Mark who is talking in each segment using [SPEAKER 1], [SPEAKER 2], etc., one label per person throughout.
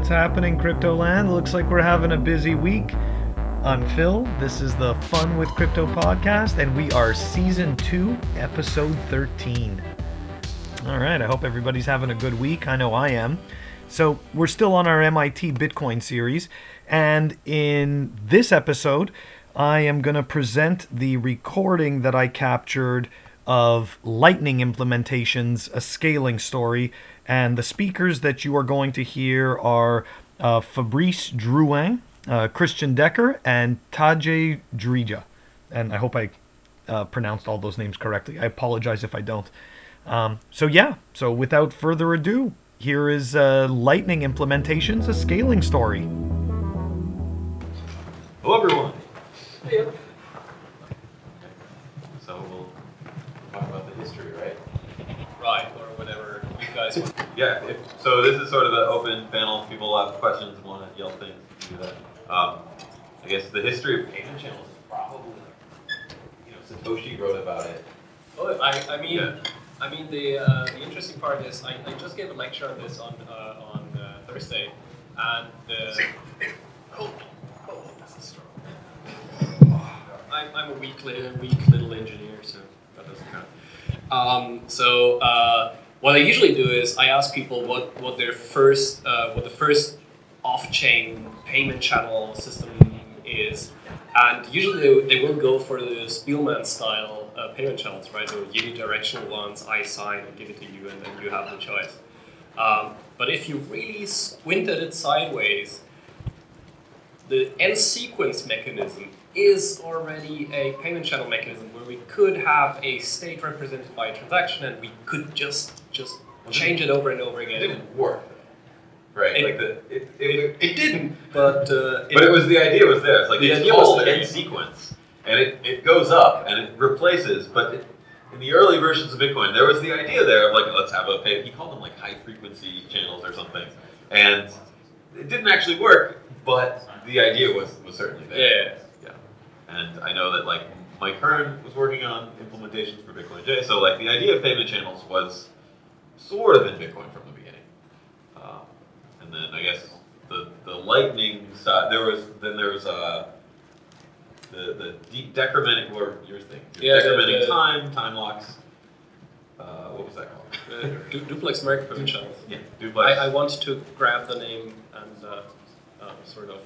[SPEAKER 1] What's happening, Crypto Land? Looks like we're having a busy week. I'm Phil. This is the Fun with Crypto podcast, and we are season two, episode 13. All right, I hope everybody's having a good week. I know I am. So, we're still on our MIT Bitcoin series, and in this episode, I am going to present the recording that I captured of Lightning implementations, a scaling story. And the speakers that you are going to hear are uh, Fabrice Drouin, uh, Christian Decker, and Tadge Dryja. And I hope I uh, pronounced all those names correctly. I apologize if I don't. Um, so, yeah, so without further ado, here is uh, Lightning implementations, a scaling story.
[SPEAKER 2] Hello, everyone. So we'll talk about the history, right?
[SPEAKER 3] Right, or whatever you.
[SPEAKER 2] Yeah. If, so this is sort of an open panel. People have questions, want to yell things, do that. Um, I guess the history of payment channels is probably, you know, Satoshi wrote about it.
[SPEAKER 3] Oh, I, I mean,
[SPEAKER 2] Yeah.
[SPEAKER 3] I mean the uh, the interesting part is I, I just gave a lecture on this on uh, on uh, Thursday, and the oh, oh this is strong. I'm, I'm a weak little weak little engineer, so that doesn't count. Um, so uh, what I usually do is I ask people what what their first uh, what the first off-chain payment channel system is, and usually they, they will go for the Spilman style uh, payment channels, right? The unidirectional ones. I sign and give it to you, and then you have the choice. Um, but if you really squint at it sideways, the nSequence mechanism is already a payment channel mechanism where we could have a state represented by a transaction, and we could just just change it over and over again.
[SPEAKER 2] It didn't work, right?
[SPEAKER 3] It-
[SPEAKER 2] like the it, it,
[SPEAKER 3] It, it didn't, but uh,
[SPEAKER 2] but it was the idea was there. It's like
[SPEAKER 3] The
[SPEAKER 2] it's
[SPEAKER 3] idea was
[SPEAKER 2] called
[SPEAKER 3] there.
[SPEAKER 2] nSequence, and it, it goes up and it replaces. But it, in the early versions of Bitcoin, there was the idea there of like let's have a pay. He called them like high frequency channels or something, and it didn't actually work. But the idea was was certainly there.
[SPEAKER 3] yeah.
[SPEAKER 2] Yeah. And I know that like Mike Hearn was working on implementations for BitcoinJ. So like the idea of payment channels was sort of in Bitcoin from the beginning. Um, and then I guess the the Lightning side there was then there was a, the the de- decrementing or your thing
[SPEAKER 3] Yeah,
[SPEAKER 2] decrementing
[SPEAKER 3] the-
[SPEAKER 2] time time locks. Uh, what was that called?
[SPEAKER 3] Uh, du- duplex payment channels.
[SPEAKER 2] yeah, duplex.
[SPEAKER 3] I, I wanted to grab the name and uh, uh, sort of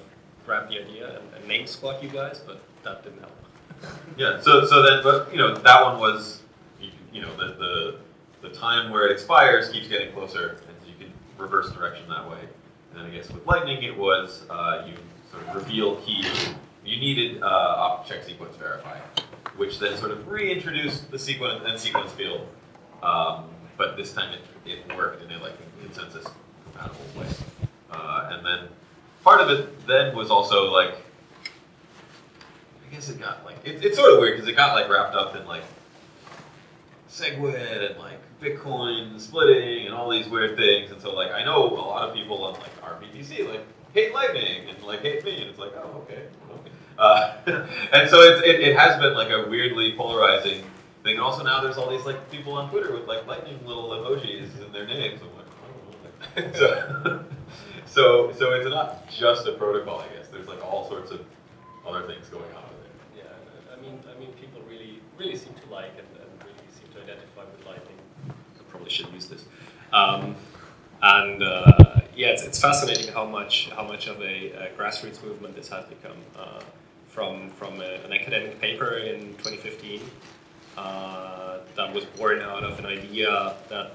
[SPEAKER 3] grab the idea and, and name squat you guys, but that didn't help.
[SPEAKER 2] Yeah. So so then, but you know that one was, you, you know, the, the the time where it expires keeps getting closer, and so you can reverse direction that way. And then I guess with Lightning, it was uh, you sort of reveal key. You needed uh, op check sequence verify, which then sort of reintroduced the sequence and sequence field. Um, but this time it, it worked in a like consensus compatible way. Uh, and then part of it then was also like I guess it got like it, it's sort of weird because it got like wrapped up in like SegWit and like Bitcoin splitting and all these weird things, and so like I know a lot of people on like RBTC like hate Lightning and like hate me, and it's like oh okay, okay. Uh, and so it, it, it has been like a weirdly polarizing thing. And also now there's all these like people on Twitter with like Lightning little emojis in their names. I'm like I so so so it's not just a protocol, I guess. There's like all sorts of other things going on with it.
[SPEAKER 3] Yeah, I mean, I mean, people really, really seem to like and, and really seem to identify with Lightning. I probably should use this. Um, and uh, yeah, it's, it's fascinating how much how much of a, uh grassroots movement this has become. Uh, from from a, an academic paper in 2015 uh, that was born out of an idea that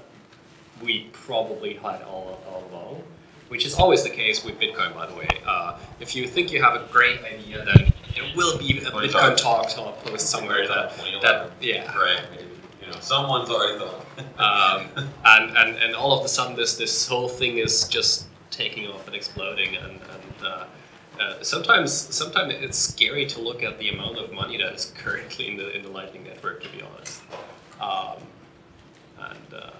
[SPEAKER 3] we probably had all, all along, which is always the case with Bitcoin, by the way. Uh, if you think you have a great idea, then there will be a Bitcoin
[SPEAKER 2] talk.
[SPEAKER 3] talk, post somewhere that,
[SPEAKER 2] 2011.
[SPEAKER 3] that yeah.
[SPEAKER 2] Right. Know, someone's already thought.
[SPEAKER 3] Um, and, and, and all of a sudden, this, this whole thing is just taking off and exploding. And, and uh, uh, sometimes sometimes it's scary to look at the amount of money that is currently in the, in the Lightning Network, to be honest. Um, and uh,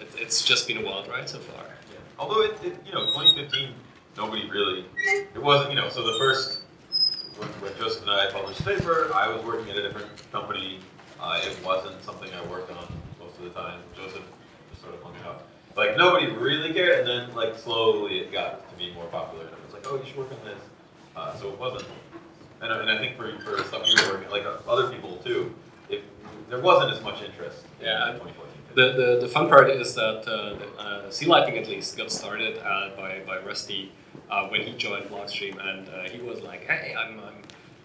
[SPEAKER 3] it, it's just been a wild ride so far.
[SPEAKER 2] Yeah. Although it, it, you know, 2015, nobody really, it wasn't, you know, so the first, when, when Joseph and I published the paper, I was working at a different company. Uh, it wasn't something I worked on most of the time. Joseph just sort of hung it out. like nobody really cared, and then like slowly it got to be more popular, and it was like, oh, you should work on this. Uh, so it wasn't, and, I- and I think for, for stuff you were working, like uh, other people too, if there wasn't as much interest
[SPEAKER 3] Yeah,
[SPEAKER 2] in
[SPEAKER 3] I-
[SPEAKER 2] 2014.
[SPEAKER 3] The, the, the fun part is that uh, the, uh, C Lightning at least got started uh, by, by Rusty uh, when he joined Blockstream, and uh, he was like, "Hey, I'm, I'm,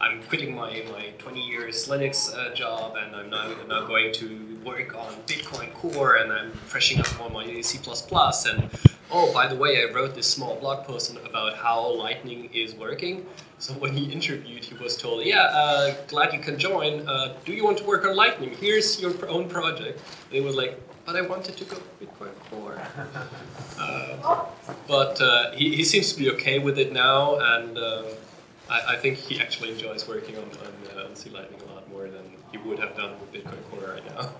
[SPEAKER 3] I'm quitting my, my 20 years Linux uh, job, and I'm now, now going to work on Bitcoin Core, and I'm freshening up on my C++, and oh, by the way, I wrote this small blog post about how Lightning is working." So when he interviewed, he was told, "Yeah, uh, glad you can join. Uh, do you want to work on Lightning? Here's your own project." And he was like, "But I wanted to go Bitcoin Core." Uh, but uh, he, he seems to be okay with it now, and um, I, I think he actually enjoys working on, on, uh, on C Lightning a lot more than he would have done with Bitcoin Core right now.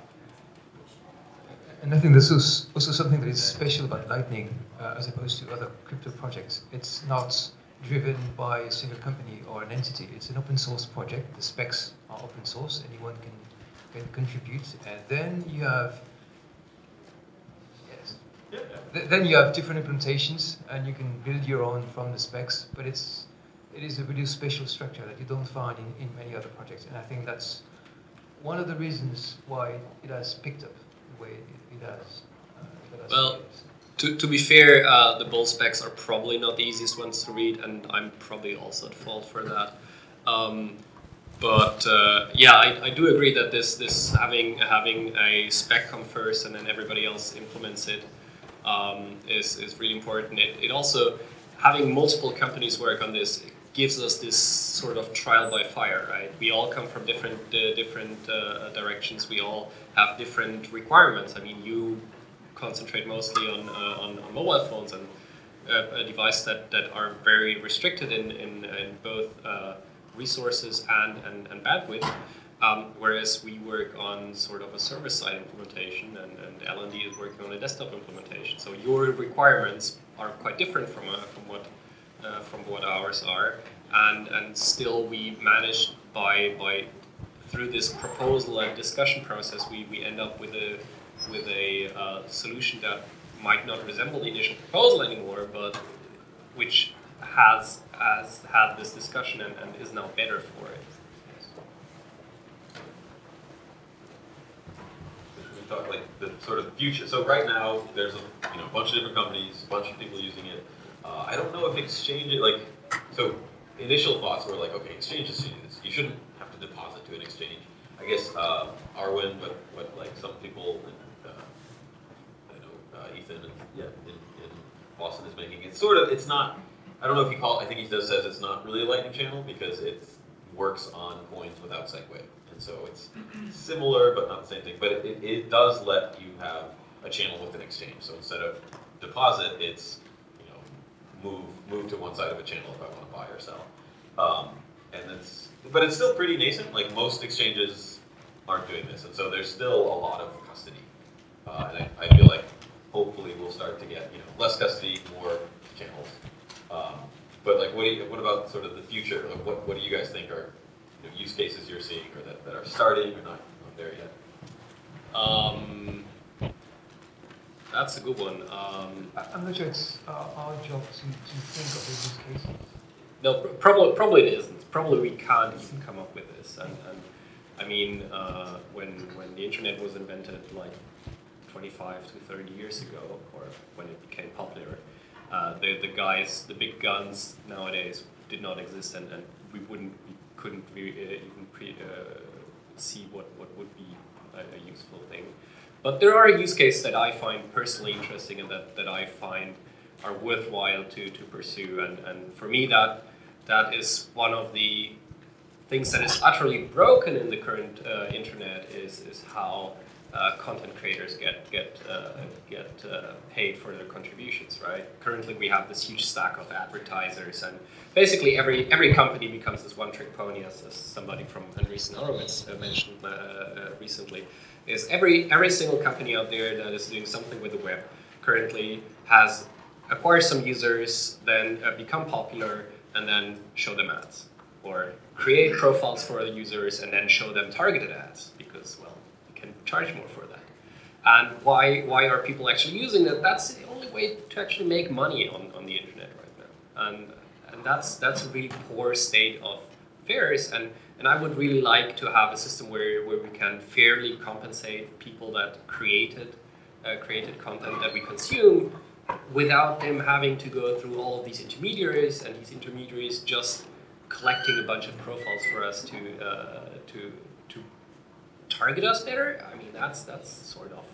[SPEAKER 4] And I think this is also something that is special about Lightning uh, as opposed to other crypto projects. It's not driven by a single company or an entity. It's an open source project. The specs are open source. Anyone can, can contribute. And then you have yes.
[SPEAKER 2] Yeah,
[SPEAKER 4] Th- Then you have different implementations, and you can build your own from the specs. But it's it is a really special structure that you don't find in, in many other projects. And I think that's one of the reasons why it has picked up the way it, it has. Uh,
[SPEAKER 3] Well. To, to be fair, uh, the BOLT specs are probably not the easiest ones to read, and I'm probably also at fault for that. Um, but uh, yeah, I, I do agree that this this having having a spec come first and then everybody else implements it um, is is really important. It, it also having multiple companies work on this gives us this sort of trial by fire, right? We all come from different uh, different uh, directions. We all have different requirements. I mean, you concentrate mostly on, uh, on, on mobile phones and uh, a device that, that are very restricted in, in, in both uh, resources and, and, and bandwidth. Um, whereas we work on sort of a server-side implementation, and, and LND is working on a desktop implementation. So your requirements are quite different from, uh, from what uh, from what ours are, and and still we managed by by through this proposal and discussion process, we, we end up with a with a uh, solution that might not resemble the initial proposal anymore, but which has has had this discussion and, and is now better for it.
[SPEAKER 2] talk like the sort of future. So right now, there's a you know bunch of different companies, bunch of people using it. Uh, I don't know if exchange like so. Initial thoughts were like, okay, exchanges should do this. You shouldn't have to deposit to an exchange. I guess uh, Arwen, but what like some people, and, uh, I know uh, Ethan, and, yeah, in, in Boston is making it sort of. It's not. I don't know if he call. I think he does says it's not really a Lightning channel because it works on coins without SegWit, and so it's similar but not the same thing. But it, it, it does let you have a channel with an exchange. So instead of deposit, it's move move to one side of a channel if I want to buy or sell. Um, and it's but it's still pretty nascent. Like most exchanges aren't doing this, and so there's still a lot of custody. Uh, and I, I feel like hopefully we'll start to get you know less custody, more channels. Um, but like, what you, what about sort of the future? Like, what what do you guys think are you know, use cases you're seeing or that, that are starting or not, not there yet?
[SPEAKER 3] Um, that's a good one. Um,
[SPEAKER 4] I'm not sure it's our, our job to, to think of the use cases.
[SPEAKER 3] No, pr- probably probably it isn't. Probably we can't even come up with this. And, and I mean, uh, when when the internet was invented, like 25 to 30 years ago, or when it became popular, uh, the the guys, the big guns nowadays did not exist, and, and we wouldn't, we couldn't re- uh, even pre, uh, see what what would be a, a useful thing. But there are use cases that I find personally interesting and that, that I find are worthwhile to, to pursue. And, and for me, that that is one of the things that is utterly broken in the current uh, internet is, is how uh, content creators get get uh, get uh, paid for their contributions. Right. Currently, we have this huge stack of advertisers, and basically every every company becomes this one-trick pony, as, as somebody from Andreessen Horowitz mentioned uh, uh, recently. Is every every single company out there that is doing something with the web currently has acquired some users, then uh, become popular, and then show them ads, or create profiles for the users and then show them targeted ads because well you can charge more for that. And why why are people actually using it? That's the only way to actually make money on, on the internet right now. And and that's that's a really poor state of affairs. And and I would really like to have a system where, where we can fairly compensate people that created uh, created content that we consume without them having to go through all of these intermediaries and these intermediaries just collecting a bunch of profiles for us to uh, to to target us better. I mean, that's that's sort of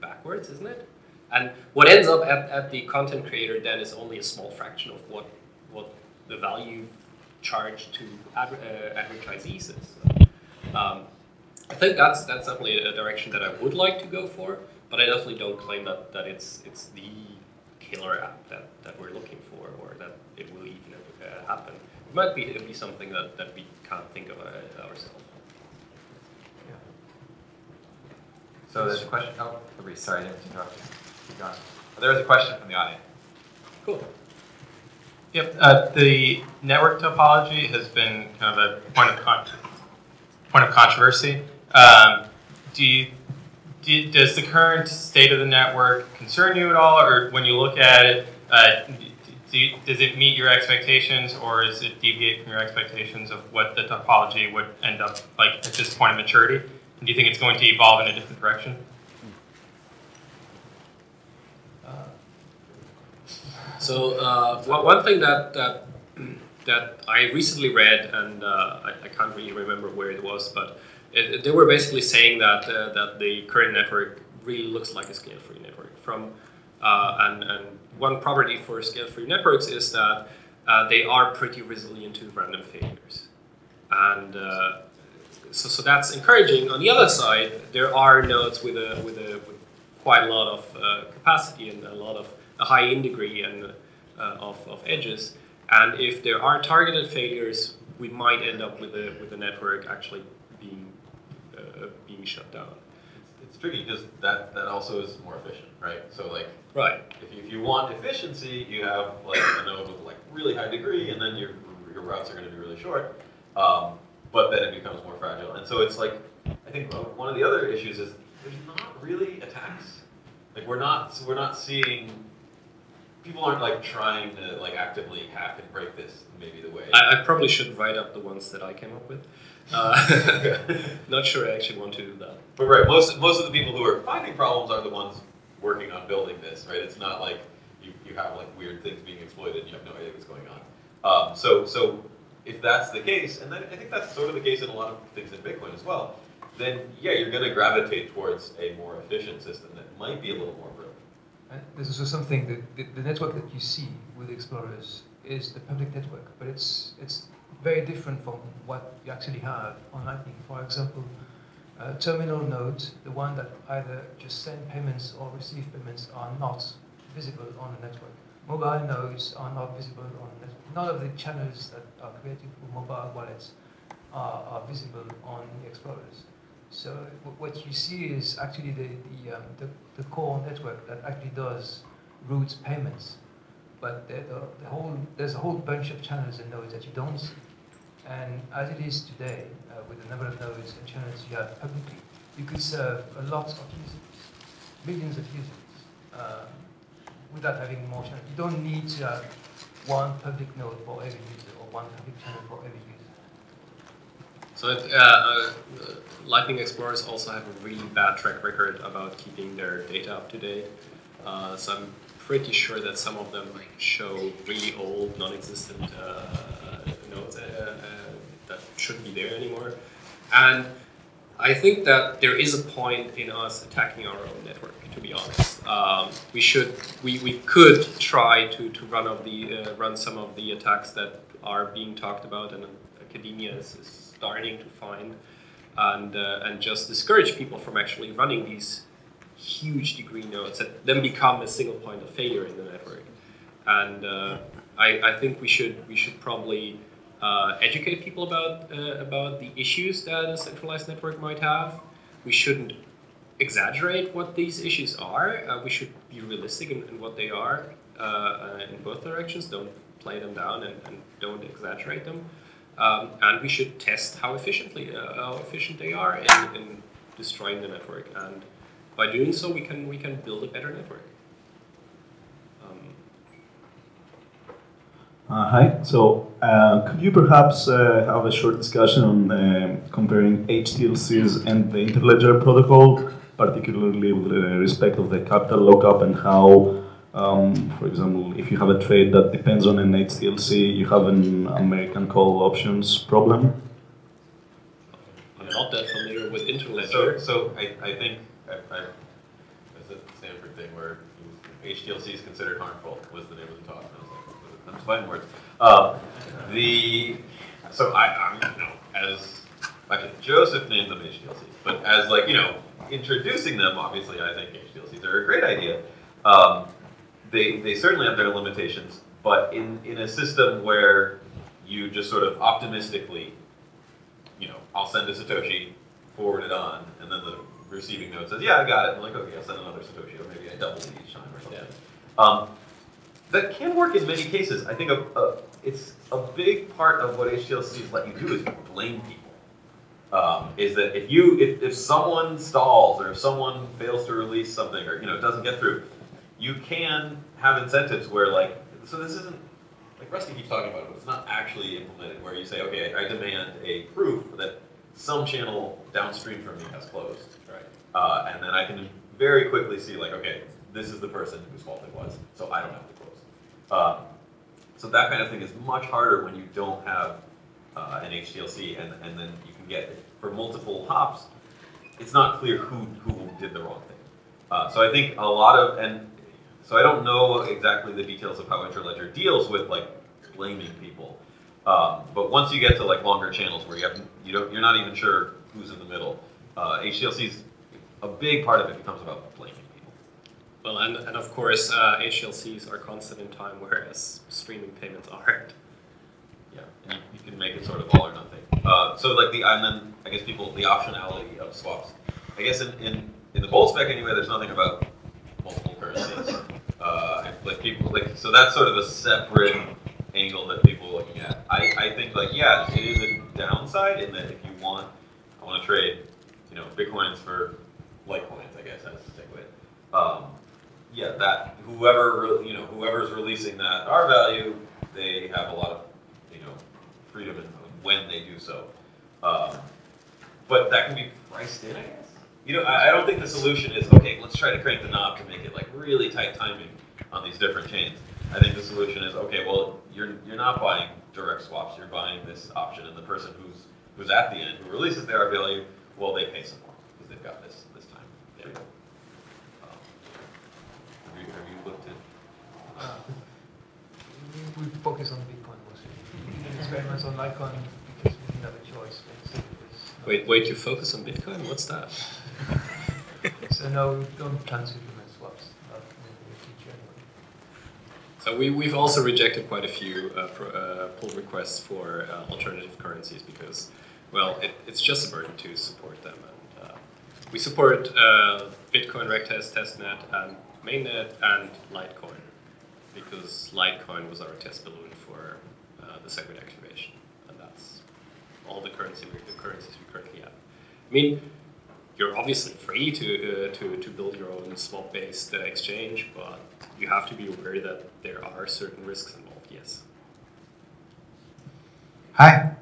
[SPEAKER 3] backwards, isn't it? And what ends up at, at the content creator then is only a small fraction of what what the value charged to adver- uh, advertisees um, I think that's that's definitely a direction that I would like to go for, but I definitely don't claim that, that it's it's the killer app that, that we're looking for or that it will even uh, happen. It might be it be something that, that we can't think of uh, ourselves.
[SPEAKER 5] So there's a question. Oh, sorry, I didn't interrupt you. Keep going. There was a question from the audience.
[SPEAKER 3] Cool.
[SPEAKER 6] Yep, uh, the network topology has been kind of a point of con- point of controversy. Um, do you, do, does the current state of the network concern you at all, or when you look at it, uh, do you, does it meet your expectations, or is it deviate from your expectations of what the topology would end up like at this point of maturity? And do you think it's going to evolve in a different direction?
[SPEAKER 3] So uh, one thing that that that I recently read, and uh, I, I can't really remember where it was, but it, it- they were basically saying that uh, that the current network really looks like a scale-free network. From uh, and and one property for scale-free networks is that uh, they are pretty resilient to random failures, and uh, so so that's encouraging. On the other side, there are nodes with a with a with quite a lot of capacity and a lot of a high in degree and uh, of, of edges. And if there are targeted failures, we might end up with a with a network actually being uh, being shut down.
[SPEAKER 2] It's tricky because that, that also is more efficient, right? So like
[SPEAKER 3] Right.
[SPEAKER 2] if you, if you want efficiency, you have like a node with like really high degree, and then your your routes are going to be really short. Um, but then it becomes more fragile, and so it's like I think one of the other issues is there's not really attacks. Like we're not we're not seeing people aren't like trying to like actively hack and break this. Maybe the way.
[SPEAKER 3] I, I probably should write up the ones that I came up with. Uh, not sure I actually want to do that.
[SPEAKER 2] But right, most most of the people who are finding problems are the ones working on building this, right? It's not like you, you have like weird things being exploited and you have no idea what's going on. Um, so so if that's the case, and then I think that's sort of the case in a lot of things in Bitcoin as well, then yeah, you're going to gravitate towards a more efficient system that might be a little more
[SPEAKER 4] And there's also something that the, the network that you see with explorers is the public network, but it's it's very different from what you actually have on Lightning. For example, a terminal node, the one that either just send payments or receive payments, are not visible on the network. Mobile nodes are not visible on the network. None of the channels that are created for mobile wallets are, are visible on the explorers. So wh- what you see is actually the, the, um, the, the core network that actually does routes payments. But the, the, the whole, there's a whole bunch of channels and nodes that you don't see. And as it is today, uh, with the number of nodes and channels you have publicly, you could serve a lot of users, millions of users, um, without having more channels. You don't need to have one public node for every user or one public channel for every user.
[SPEAKER 3] So it, uh, uh, Lightning Explorers also have a really bad track record about keeping their data up to date. Uh, so I'm pretty sure that some of them like show really old, non-existent uh, nodes uh, uh, that shouldn't be there anymore. And I think that there is a point in us attacking our own network. To be honest, um, we should, we, we could try to, to run of the run some of the attacks that are being talked about and academia is, is starting to find, and uh, and just discourage people from actually running these huge degree nodes that then become a single point of failure in the network. And uh, I, I think we should we should probably uh, educate people about uh, about the issues that a centralized network might have. We shouldn't exaggerate what these issues are. Uh, we should be realistic in, in what they are uh, in both directions. Don't play them down and, and don't exaggerate them. Um, and we should test how efficiently uh, how efficient they are in, in destroying the network and by doing so, we can we can build a better network. Um,
[SPEAKER 7] Uh, hi. So, uh, could you perhaps uh, have a short discussion on um comparing HTLCs and the Interledger protocol, particularly with uh, respect of the capital lockup and how, um, for example, if you have a trade that depends on an HTLC, you have an American call options problem?
[SPEAKER 3] I'm not that familiar with
[SPEAKER 2] So,
[SPEAKER 3] Interledger.
[SPEAKER 2] so I, I think, I, I, there's a Stanford thing where HTLC is considered harmful, was the name of the talk. And I was like, I'm fighting words. Um, the, so I, I'm, you know, as, actually, Joseph named them HTLCs, but as like, you know, introducing them, obviously I think HTLCs are a great idea. Um, they, they certainly have their limitations, but in, in a system where you just sort of optimistically you know, I'll send a Satoshi, forward it on, and then the receiving node says, yeah, I got it. I'm like, okay, I'll send another Satoshi, or maybe I double it each time or something. Um, that can work in many cases. I think a, a, it's a big part of what HTLCs let you do is blame people. Um, is that if you if, if someone stalls or if someone fails to release something or you know it doesn't get through, you can have incentives where like so this isn't like Rusty keeps talking about it, but it's not actually implemented where you say, okay, I demand a proof that some channel downstream from me has closed.
[SPEAKER 3] Right.
[SPEAKER 2] Uh, and then I can very quickly see, like, okay, this is the person whose fault it was, so I don't have to close. Um, so that kind of thing is much harder when you don't have uh, an HTLC, and, and then you can get, for multiple hops, it's not clear who, who did the wrong thing. Uh, so I think a lot of, and so I don't know exactly the details of how Interledger deals with like blaming people. Um, but once you get to like longer channels where you have you don't you're not even sure who's in the middle, uh, HTLC's a big part of it becomes about blaming people.
[SPEAKER 3] Well, and, and of course, uh, HTLCs are constant in time, whereas streaming payments aren't.
[SPEAKER 2] Yeah, and you, you can make it sort of all or nothing. Uh, so like the and then I guess people the optionality of swaps. I guess in in, in the BOLT spec anyway, there's nothing about multiple currencies. Uh, like people like so that's sort of a separate angle that people are looking at. I, I think like yeah, it is a downside in that if you want I want to trade, you know, bitcoins for litecoins, I guess that's stick with. Um, yeah, that whoever you know whoever's releasing that R value, they have a lot of you know freedom in when they do so. Um, but that can be priced in, I guess. You know, I, I don't think the solution is okay. Let's try to crank the knob to make it like really tight timing on these different chains. I think the solution is okay. Well, you're you're not buying direct swaps. You're buying this option, and the person who's who's at the end who releases their value, well, they pay some more because they've got this this time.
[SPEAKER 3] Yeah.
[SPEAKER 2] Um, have you have you looked at?
[SPEAKER 4] Uh, we we focus on Bitcoin mostly. Experiments on Litecoin because we didn't have a choice.
[SPEAKER 3] Wait, wait, you focus on Bitcoin? What's that?
[SPEAKER 4] So no, we don't plan to implement swaps. Not in the future anyway.
[SPEAKER 3] So we, we've also rejected quite a few uh, pro, uh, pull requests for uh, alternative currencies because, well, it, it's just a burden to support them. And uh, we support uh, Bitcoin, Regtest, Testnet, and Mainnet, and Litecoin because Litecoin was our test balloon for uh, the Segwit activation, and that's all the currency the currencies we currently have. I mean, you're obviously free to uh, to to build your own swap-based uh, exchange, but you have to be aware that there are certain risks involved. Yes.
[SPEAKER 8] Hi.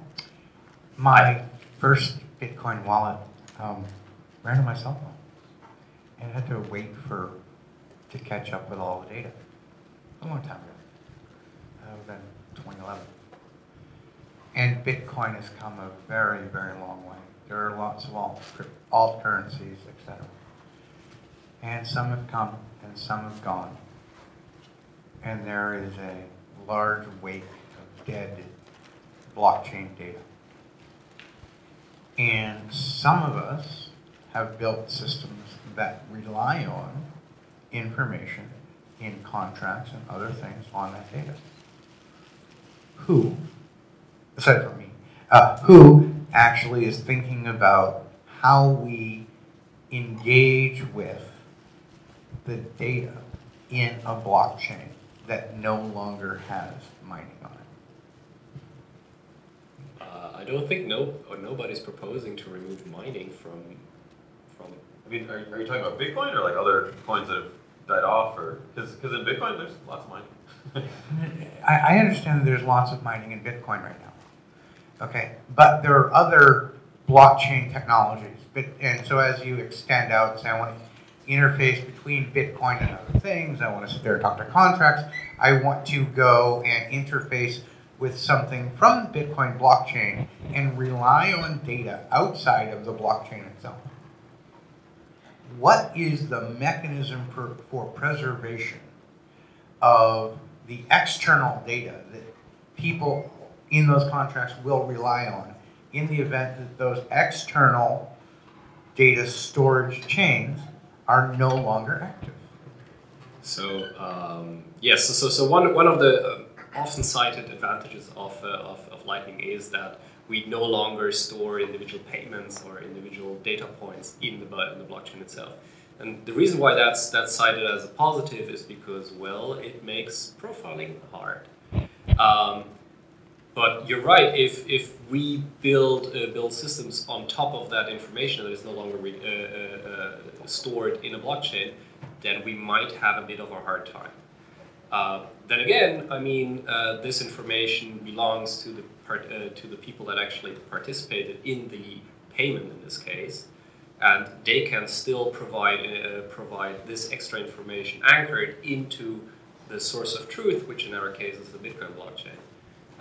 [SPEAKER 8] My first Bitcoin wallet um, ran on my cell phone. And I had to wait for to catch up with all the data. A long time ago. That would have been 2011. And Bitcoin has come a very, very long way. There are lots of alt, alt currencies, etc. And some have come and some have gone. And there is a large wake of dead blockchain data. And some of us have built systems that rely on information in contracts and other things on that data. Who, aside from me, uh, who actually is thinking about how we engage with the data in a blockchain that no longer has mining on it?
[SPEAKER 3] Uh, I don't think no or nobody's proposing to remove mining from
[SPEAKER 2] from. I mean, are, are you talking about Bitcoin or like other coins that have died off, or because because in Bitcoin there's lots of mining.
[SPEAKER 8] I, I understand that there's lots of mining in Bitcoin right now. Okay, but there are other blockchain technologies. And so as you extend out, say I want to interface between Bitcoin and other things, I want to sit there and talk to contracts, I want to go and interface with something from Bitcoin blockchain and rely on data outside of the blockchain itself. What is the mechanism for, for preservation of the external data that people in those contracts will rely on in the event that those external data storage chains are no longer active?
[SPEAKER 3] So um, yes, so, so, so one, one of the uh, often cited advantages of, uh, of, of Lightning is that we no longer store individual payments or individual data points in the, in the blockchain itself. And the reason why that's, that's cited as a positive is because, well, it makes profiling hard. Um, but you're right. If, if we build uh, build systems on top of that information that is no longer re- uh, uh, uh stored in a blockchain, then we might have a bit of a hard time. Uh, then again, I mean, uh, this information belongs to the part, to the people that actually participated in the payment in this case, and they can still provide provide this extra information anchored into the source of truth, which in our case is the Bitcoin blockchain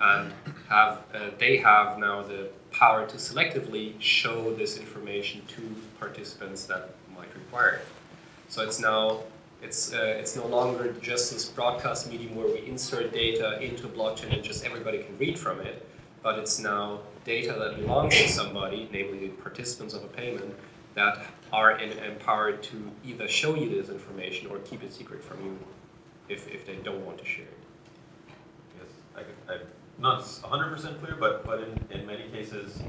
[SPEAKER 3] and have uh, they have now the power to selectively show this information to participants that might require it. So it's now it's uh, it's no longer just this broadcast medium where we insert data into a blockchain and just everybody can read from it, but it's now data that belongs to somebody, namely the participants of a payment, that are in, empowered to either show you this information or keep it secret from you if, if they don't want to share it.
[SPEAKER 2] Yes, I, could, I not 100% clear, but but in, in many cases,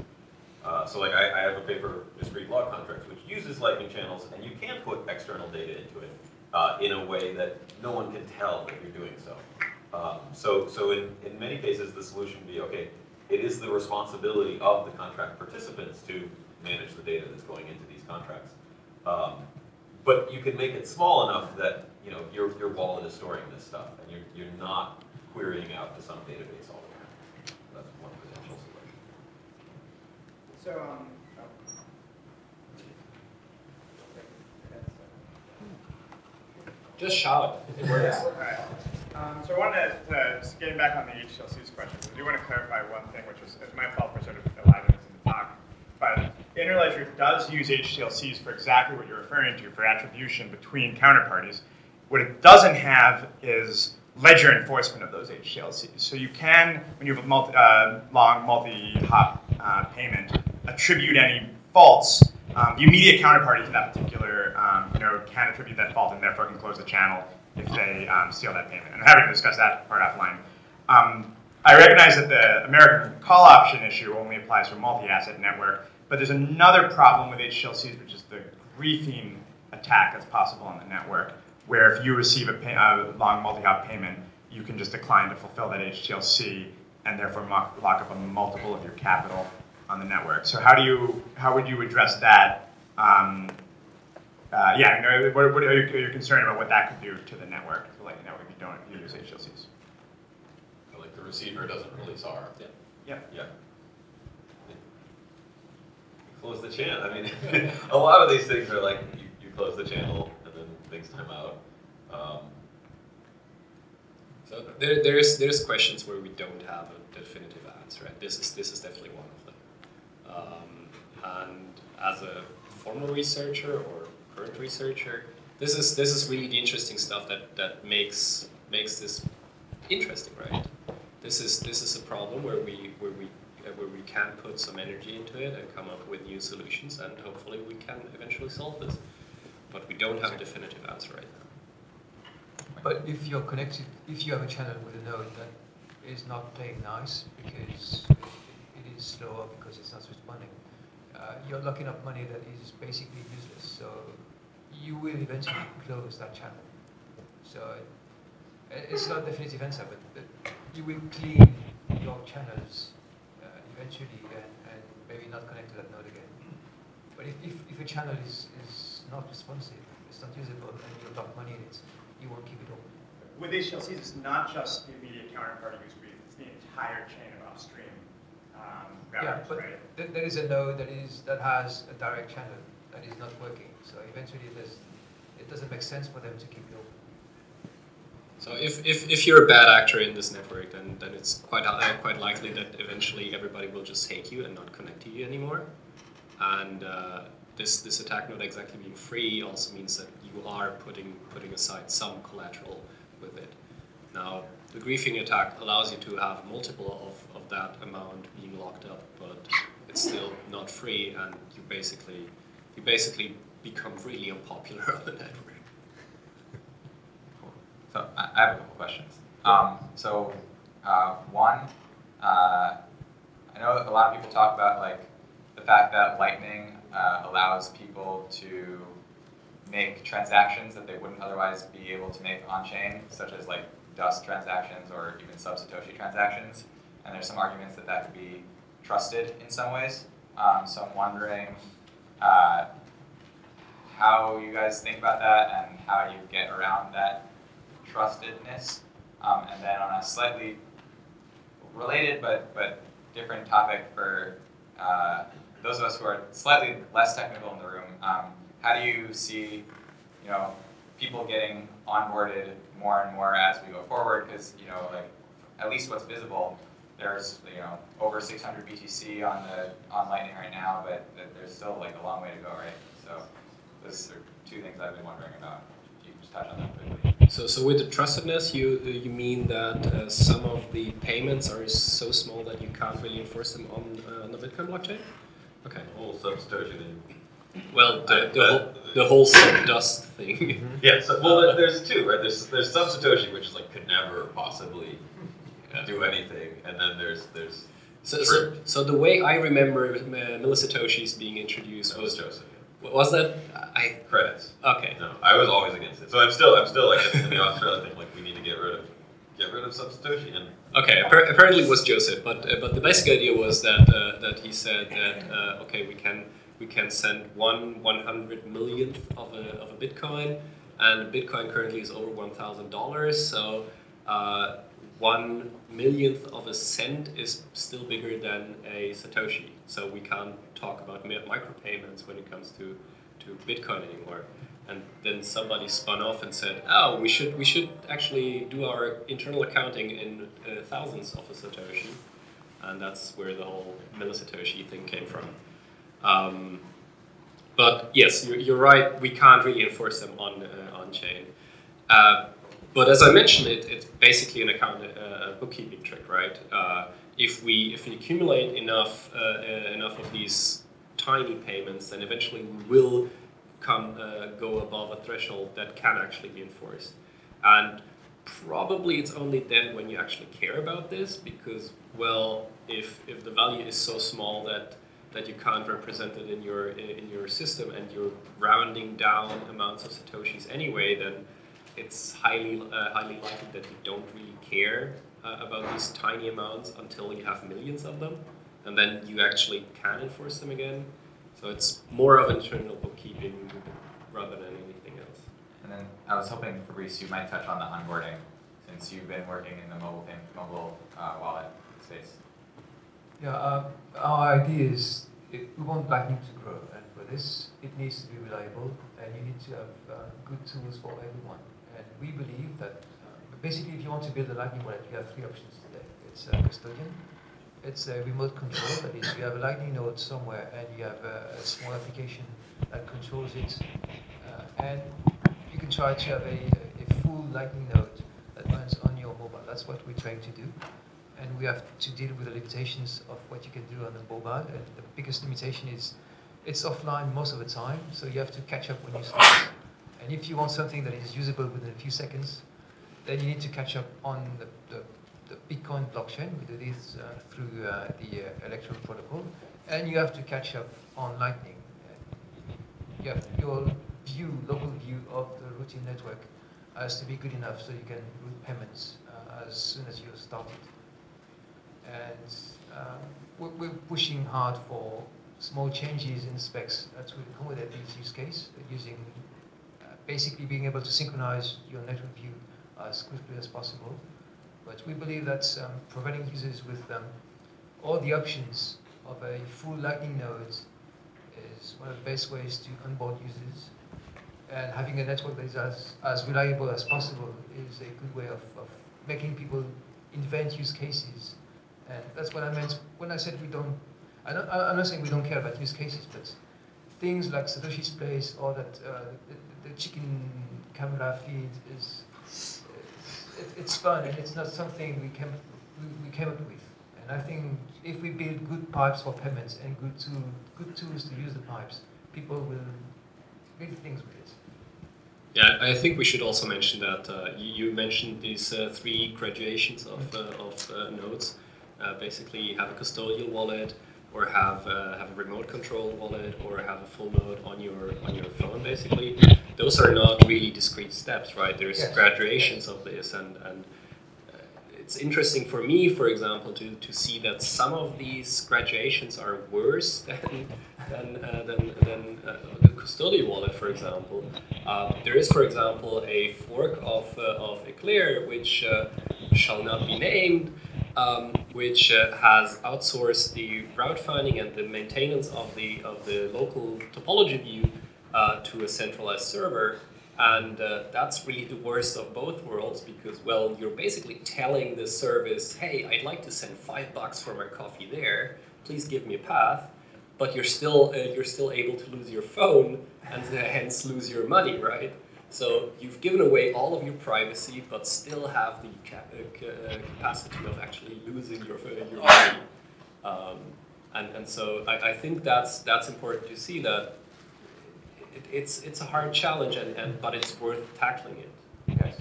[SPEAKER 2] uh, so like I, I, have a paper, discrete log contracts, which uses Lightning channels, and you can put external data into it uh, in a way that no one can tell that you're doing so. Um, so so in, in many cases, the solution would be, okay, it is the responsibility of the contract participants to manage the data that's going into these contracts. Um, but you can make it small enough that you know your, your wallet is storing this stuff, and you're, you're not querying out to some database all
[SPEAKER 9] So, um, oh.
[SPEAKER 3] Just shout. It works.
[SPEAKER 9] All right. Um, so I wanted to, to getting back on the HTLC's question, I do want to clarify one thing, which was my fault for sort of allowing this in the talk. But Interledger does use HTLCs for exactly what you're referring to, for attribution between counterparties. What it doesn't have is ledger enforcement of those HTLCs. So you can, when you have a multi, uh, long multi-hop uh, payment, attribute any faults, um, the immediate counterparty to that particular um, node can attribute that fault and therefore can close the channel if they um, steal that payment. And I'm happy to discuss that part offline. Um, I recognize that the American call option issue only applies for multi-asset network, but there's another problem with HTLCs, which is the griefing attack that's possible on the network, where if you receive a pay, uh, long multi-hop payment, you can just decline to fulfill that HTLC and therefore lock up a multiple of your capital on the network. So how do you how would you address that? Um, uh, yeah, you know, what, what are, you, are, you, concerned about what that could do to the network, to like the network if you don't use HTLCs?
[SPEAKER 2] So like the receiver doesn't release R.
[SPEAKER 3] Yeah.
[SPEAKER 9] Yeah.
[SPEAKER 2] Yeah. Close the channel. I mean, a lot of these things are like you, you close the channel and then things time out. Um,
[SPEAKER 3] so there, there's there's questions where we don't have a definitive answer, and this is this is definitely one of them. And as a former researcher or current researcher, this is this is really the interesting stuff that, that makes makes this interesting, right? This is this is a problem where we where we uh, where we can put some energy into it and come up with new solutions, and hopefully we can eventually solve this. But we don't have a definitive answer right now.
[SPEAKER 4] But if you're connected, if you have a channel with a node that is not playing nice because is slower because it's not responding. Uh, you're locking up money that is basically useless. So you will eventually close that channel. So it's not a definitive answer, but, but you will clean your channels uh, eventually and, and, maybe not connect to that node again. But if, if, if a channel is, is not responsive, it's not usable, and you lock money in it, you won't keep it open.
[SPEAKER 9] With HTLCs, it's not just the immediate counterparty who speed, it's the entire chain of upstream um,
[SPEAKER 4] Yeah,
[SPEAKER 9] routers,
[SPEAKER 4] but
[SPEAKER 9] right?
[SPEAKER 4] th- there is a node that is that has a direct channel that is not working. So eventually, there's, it doesn't make sense for them to keep it open.
[SPEAKER 3] So if, if, if you're a bad actor in this network, then, then it's quite uh, quite likely that eventually everybody will just hate you and not connect to you anymore. And uh, this this attack not exactly being free also means that you are putting putting aside some collateral with it. Now the griefing attack allows you to have multiple of, of that amount being locked up, but it's still not free, and you basically you basically become really unpopular on the network.
[SPEAKER 5] So I have a couple questions. Um, so uh, one, uh, I know a lot of people talk about like the fact that Lightning uh, allows people to make transactions that they wouldn't otherwise be able to make on chain, such as like Dust transactions or even sub Satoshi transactions. And there's some arguments that that could be trusted in some ways. Um, so I'm wondering uh, how you guys think about that and how you get around that trustedness. Um, and then on a slightly related but but different topic for uh, those of us who are slightly less technical in the room, um, how do you see, you know, people getting onboarded more and more as we go forward? Because you know, like at least what's visible, there's you know over 600 BTC on the on Lightning right now, but there's still like a long way to go, right? So those are two things I've been wondering about. You could just touch on that quickly.
[SPEAKER 3] So, so with the trustedness, you you mean that uh, some of the payments are so small that you can't really enforce them on, uh, on the Bitcoin blockchain? Okay.
[SPEAKER 2] The whole subsatoshi.
[SPEAKER 3] Well, the, the,
[SPEAKER 2] Uh,
[SPEAKER 3] whole, the whole sub dust thing.
[SPEAKER 2] Yeah. So, well, there's two, right? There's there's sub satoshi, which like could never possibly do anything, and then there's there's
[SPEAKER 3] So, so, so the way I remember uh, millisatoshis being introduced was
[SPEAKER 2] Joseph.
[SPEAKER 3] was that I
[SPEAKER 2] Credits.
[SPEAKER 3] okay.
[SPEAKER 2] No, I was always against it. So I'm still I'm still like in the Australia thing. Like we need to get rid of get rid of sub satoshi and
[SPEAKER 3] Okay, appar- apparently it was Joseph, but uh, but the basic idea was that uh, that he said that uh, okay we can we can send one one hundred millionth of a of a Bitcoin, and Bitcoin currently is over one thousand dollars, so uh, one millionth of a cent is still bigger than a satoshi. So we can't talk about mi- micropayments when it comes to to Bitcoin anymore. And then somebody spun off and said, "Oh, we should we should actually do our internal accounting in uh, thousands of a satoshi," and that's where the whole millisatoshi thing came from. Um, but yes, you're, you're right. We can't really enforce them on uh, on chain. Uh, but as I mentioned, it, it's basically an account uh, bookkeeping trick, right? Uh, if we if we accumulate enough uh, uh, enough of these tiny payments, then eventually we will come uh, go above a threshold that can actually be enforced. And probably it's only then when you actually care about this, because well, if if the value is so small that that you can't represent it in your in your system and you're rounding down amounts of satoshis anyway, then it's highly uh, highly likely that you don't really care uh, about these tiny amounts until you have millions of them, and then you actually can enforce them again. So it's more of internal bookkeeping rather than anything else.
[SPEAKER 5] And then I was hoping, Fabrice, you might touch on the onboarding, since you've been working in the mobile pay- mobile uh, wallet space.
[SPEAKER 4] Yeah, uh, our idea is it, we want Lightning to grow, and for this, it needs to be reliable, and you need to have uh, good tools for everyone. And we believe that basically, if you want to build a Lightning wallet, you have three options today. It's a custodian, it's a remote control, that is, you have a Lightning node somewhere, and you have a, a small application that controls it, uh, and you can try to have a, a full Lightning node that runs on your mobile. That's what we're trying to do and we have to deal with the limitations of what you can do on the mobile. And the biggest limitation is it's offline most of the time, so you have to catch up when you start. And if you want something that is usable within a few seconds, then you need to catch up on the, the, the Bitcoin blockchain. We do this uh, through uh, the uh, Electrum protocol, and you have to catch up on Lightning. You have your view, local view of the routing network has to be good enough so you can route payments uh, as soon as you start it and um, we're, we're pushing hard for small changes in specs will accommodate this use case using basically being able to synchronize your network view as quickly as possible. But we believe that um, providing users with um, all the options of a full Lightning node is one of the best ways to onboard users. And having a network that is as, as reliable as possible is a good way of, of making people invent use cases. And that's what I meant when I said we don't, I I'm not saying we don't care about use cases, but things like Satoshi's Place or that uh, the chicken camera feed is, it, it's fun and it's not something we came, we, we came up with. And I think if we build good pipes for payments and good, tool, good tools to use the pipes, people will build things with it.
[SPEAKER 3] Yeah, I think we should also mention that uh, you, you, mentioned these uh, three graduations of, uh, of uh, nodes. Uh, basically, you have a custodial wallet, or have uh, have a remote control wallet, or have a full node on your on your phone. Basically, those are not really discrete steps, right? There's yes. graduations of this, and and it's interesting for me, for example, to, to see that some of these graduations are worse than than uh, than, than uh, the custodial wallet, for example. Uh, there is, for example, a fork of uh, of Eclair which uh, shall not be named, um, which uh, has outsourced the route finding and the maintenance of the of the local topology view to a centralized server. And uh, that's really the worst of both worlds because, well, you're basically telling the service, hey, I'd like to send five bucks for my coffee there. Please give me a path. But you're still, uh, you're still able to lose your phone and hence lose your money, right? So you've given away all of your privacy, but still have the cap- uh, uh capacity of actually losing your, uh, your money. Um, and, and so I, I think that's, that's important to see that it, it's it's a hard challenge, and, and but it's worth tackling it.
[SPEAKER 4] Yes,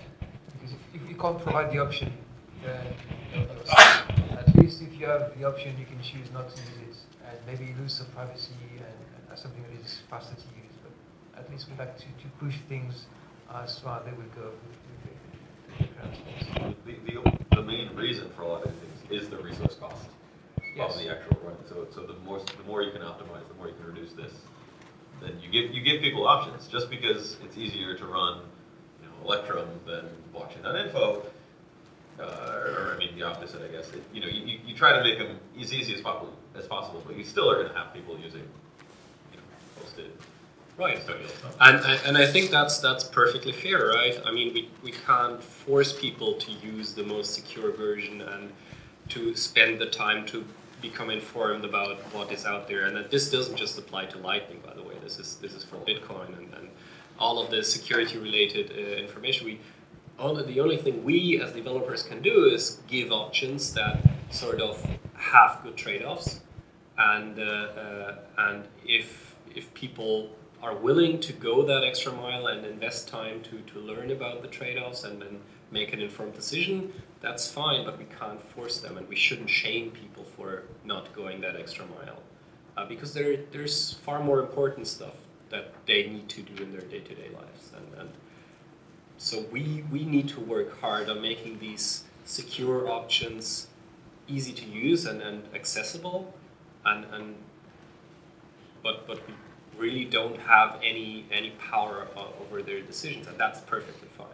[SPEAKER 4] because if, if you can't provide the option, then at least if you have the option, you can choose not to use it, and maybe you lose some privacy and, and something that is faster to use. But at least we like to, to push things as far they will go.
[SPEAKER 2] The, the, the main reason for a lot of things is the resource cost yes. of the actual run. So, so the more the more you can optimize, the more you can reduce this then you give you give people options. Just because it's easier to run, you know, Electrum than blockchain.info, uh, or, I mean the opposite, I guess. It, you know, you, you try to make them as easy as possible, as possible, but you still are going to have people using, you know, hosted.
[SPEAKER 3] Right, and, and I think that's that's perfectly fair, right? I mean, we, we can't force people to use the most secure version and to spend the time to become informed about what is out there. And that this doesn't just apply to Lightning, by the way. This is this is for Bitcoin and, and all of the security related uh, information. We only, the only thing we as developers can do is give options that sort of have good trade-offs, and uh, uh, and if if people are willing to go that extra mile and invest time to, to learn about the trade-offs and then make an informed decision, that's fine, but we can't force them and we shouldn't shame people for not going that extra mile uh, because there, there's far more important stuff that they need to do in their day-to-day lives. And, and so we, we need to work hard on making these secure options easy to use and, and accessible. And, and but, but we really don't have any, any power over their decisions, and that's perfectly fine.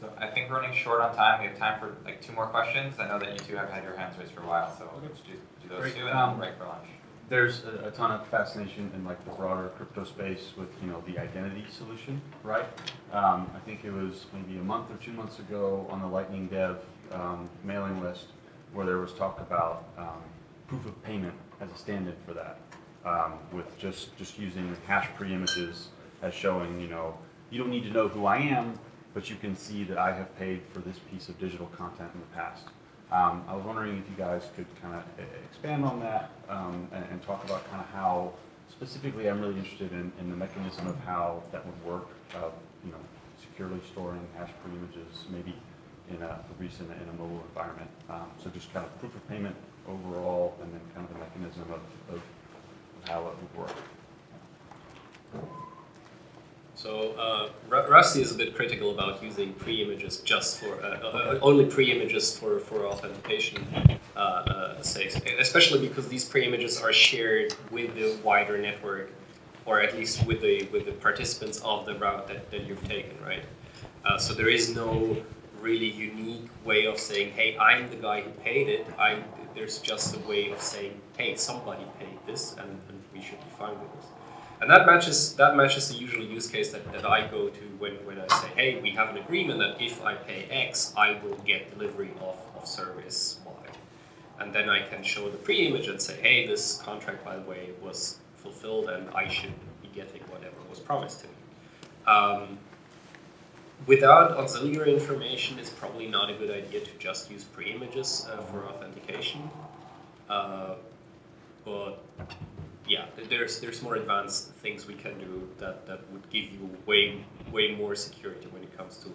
[SPEAKER 5] So I think we're running short on time. We have time for like two more questions. I know that you two have had your hands raised for a while, so let's do, do those Great. two and um, break for lunch
[SPEAKER 10] there's a, a, ton of fascination in like the broader crypto space with you know the identity solution, right? Um, I think it was maybe a month or two months ago on the Lightning Dev um, mailing list where there was talk about um, proof of payment as a stand-in for that, um, with just just using hash pre-images as showing you know you don't need to know who I am, but you can see that I have paid for this piece of digital content in the past. Um, I was wondering if you guys could kind of expand on that um, and, and, talk about kind of how, specifically, I'm really interested in, in the mechanism of how that would work, of you know, securely storing hash pre-images, maybe in a recent in a mobile environment. Um, so just kind of proof of payment overall, and then kind of the mechanism of, of how it would work.
[SPEAKER 3] So uh, Rusty is a bit critical about using pre-images just for uh, uh, only pre-images for, for authentication. uh, uh, sakes, especially because these pre-images are shared with the wider network, or at least with the with the participants of the route that, that you've taken, right? Uh, so there is no really unique way of saying, "Hey, I'm the guy who paid it." I there's just a way of saying, "Hey, somebody paid this, and, and we should be fine with this." And that matches that matches the usual use case that, that I go to when, when I say, hey, we have an agreement that if I pay X, I will get delivery of, of service Y. And then I can show the pre-image and say, hey, this contract, by the way, was fulfilled and I should be getting whatever was promised to me. Um, without auxiliary information, it's probably not a good idea to just use pre-images uh, for authentication. Uh, but yeah, there's there's more advanced things we can do that, that would give you way way more security when it comes to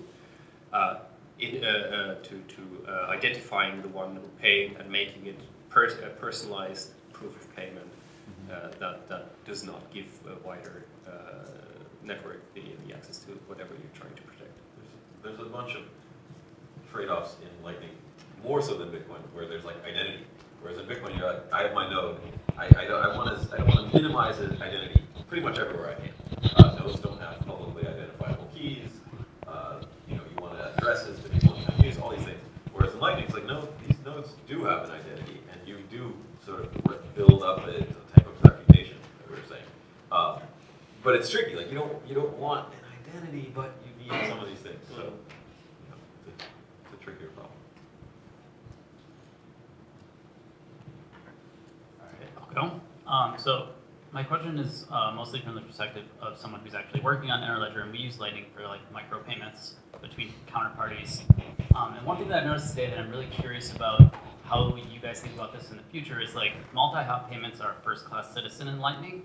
[SPEAKER 3] uh, in, uh, uh, to to uh, identifying the one who paid and making it per- a personalized proof of payment uh, that that does not give a wider uh, network the, the access to whatever you're trying to.
[SPEAKER 2] There's, a bunch of trade-offs in Lightning, more so than Bitcoin, where there's like identity. Whereas in Bitcoin, you're like, I have my node. I, I, I want to I want to minimize identity pretty much everywhere I can. Uh, nodes don't have publicly identifiable keys. Uh, you know, you want addresses to people can use all these things. Whereas in Lightning, it's like no, these nodes do have an identity, and you do sort of build up a, a type of reputation that we were saying. Um, but it's tricky. Like you don't you don't want an identity, but you need some of these things. So you know, it's, a, it's a trickier problem.
[SPEAKER 11] I'll go. Um, so my question is uh, mostly from the perspective of someone who's actually working on Interledger, and we use Lightning for like micropayments between counterparties. Um, and one thing that I've noticed today that I'm really curious about how you guys think about this in the future is like multi-hop payments are first-class citizen in Lightning.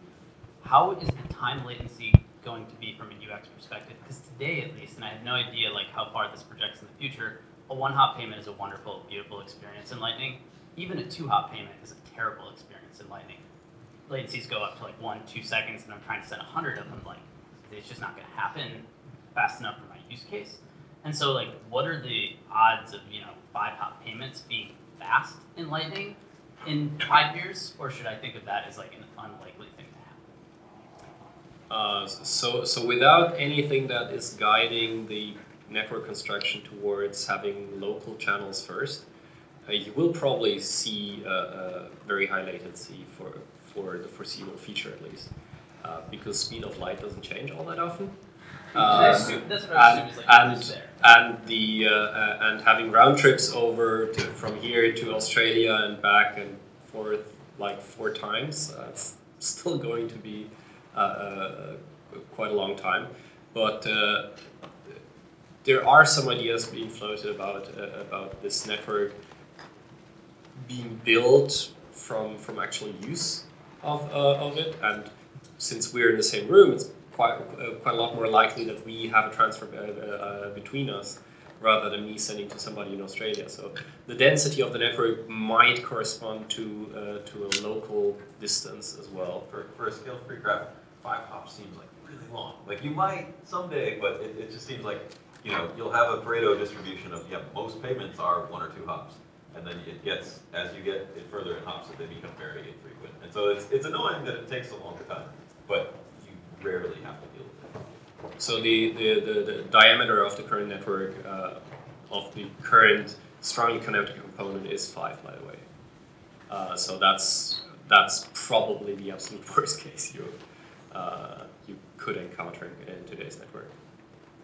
[SPEAKER 11] How is the time latency going to be from a UX perspective? Because today, at least, and I have no idea like how far this projects in the future, a one-hop payment is a wonderful, beautiful experience in Lightning. Even a two-hop payment is a terrible experience in Lightning. Latencies go up to like one, two seconds, and I'm trying to send a hundred of them. Like, it's just not going to happen fast enough for my use case. And so, like, what are the odds of you know five-hop payments being fast in Lightning in five years, or should I think of that as like an unlikely thing?
[SPEAKER 3] Uh, so, so without anything that is guiding the network construction towards having local channels first, uh, you will probably see a, very high latency for for the foreseeable future at least, uh, because speed of light doesn't change all that often.
[SPEAKER 11] That's
[SPEAKER 3] Um,
[SPEAKER 11] what I assume- that's what I assume
[SPEAKER 3] and,
[SPEAKER 11] like,
[SPEAKER 3] and, and the uh, uh, and having round trips over to, from here to Australia and back and forth like four times, uh, it's still going to be quite a long time. But uh, there are some ideas being floated about uh, about this network being built from from actual use of, uh, of it, and since we're in the same room, it's quite uh, quite a lot more likely that we have a transfer uh, uh, between us rather than me sending to somebody in Australia. So the density of the network might correspond to uh, to a local distance as well.
[SPEAKER 2] For, for a scale-free graph, five hops seems like really long. Like you might someday, but it, it just seems like you know you'll have a Pareto distribution of yeah most payments are one or two hops, and then it gets as you get it further in hops, that they become very infrequent, and so it's it's annoying that it takes a long time, but you rarely have to deal with it.
[SPEAKER 3] So the, the, the, the diameter of the current network uh, of the current strongly connected component is five, by the way. Uh, so that's that's probably the absolute worst case you uh, you could encounter in, in today's network.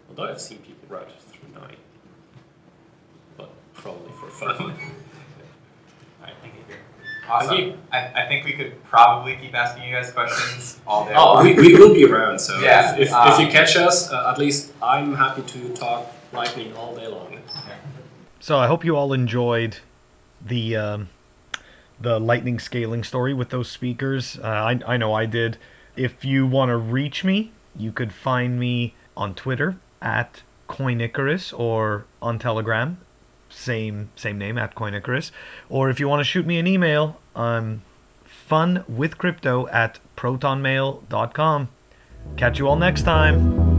[SPEAKER 3] Although I've seen people route through nine, but probably for fun.
[SPEAKER 5] All right, thank you. Awesome. I, I think we could probably keep asking you guys questions all day.
[SPEAKER 3] oh,
[SPEAKER 5] long.
[SPEAKER 3] we, we will be around. So
[SPEAKER 5] Yeah,
[SPEAKER 3] if, if,
[SPEAKER 5] um,
[SPEAKER 3] if you catch us, uh, at least I'm happy to talk lightning all day long.
[SPEAKER 1] So I hope you all enjoyed the um, the lightning scaling story with those speakers. Uh, I I know I did. If you want to reach me, you could find me on Twitter at Coinicarus or on Telegram, same same name at Coinicarus. Or if you want to shoot me an email, um, funwithcrypto at protonmail.com. Catch you all next time.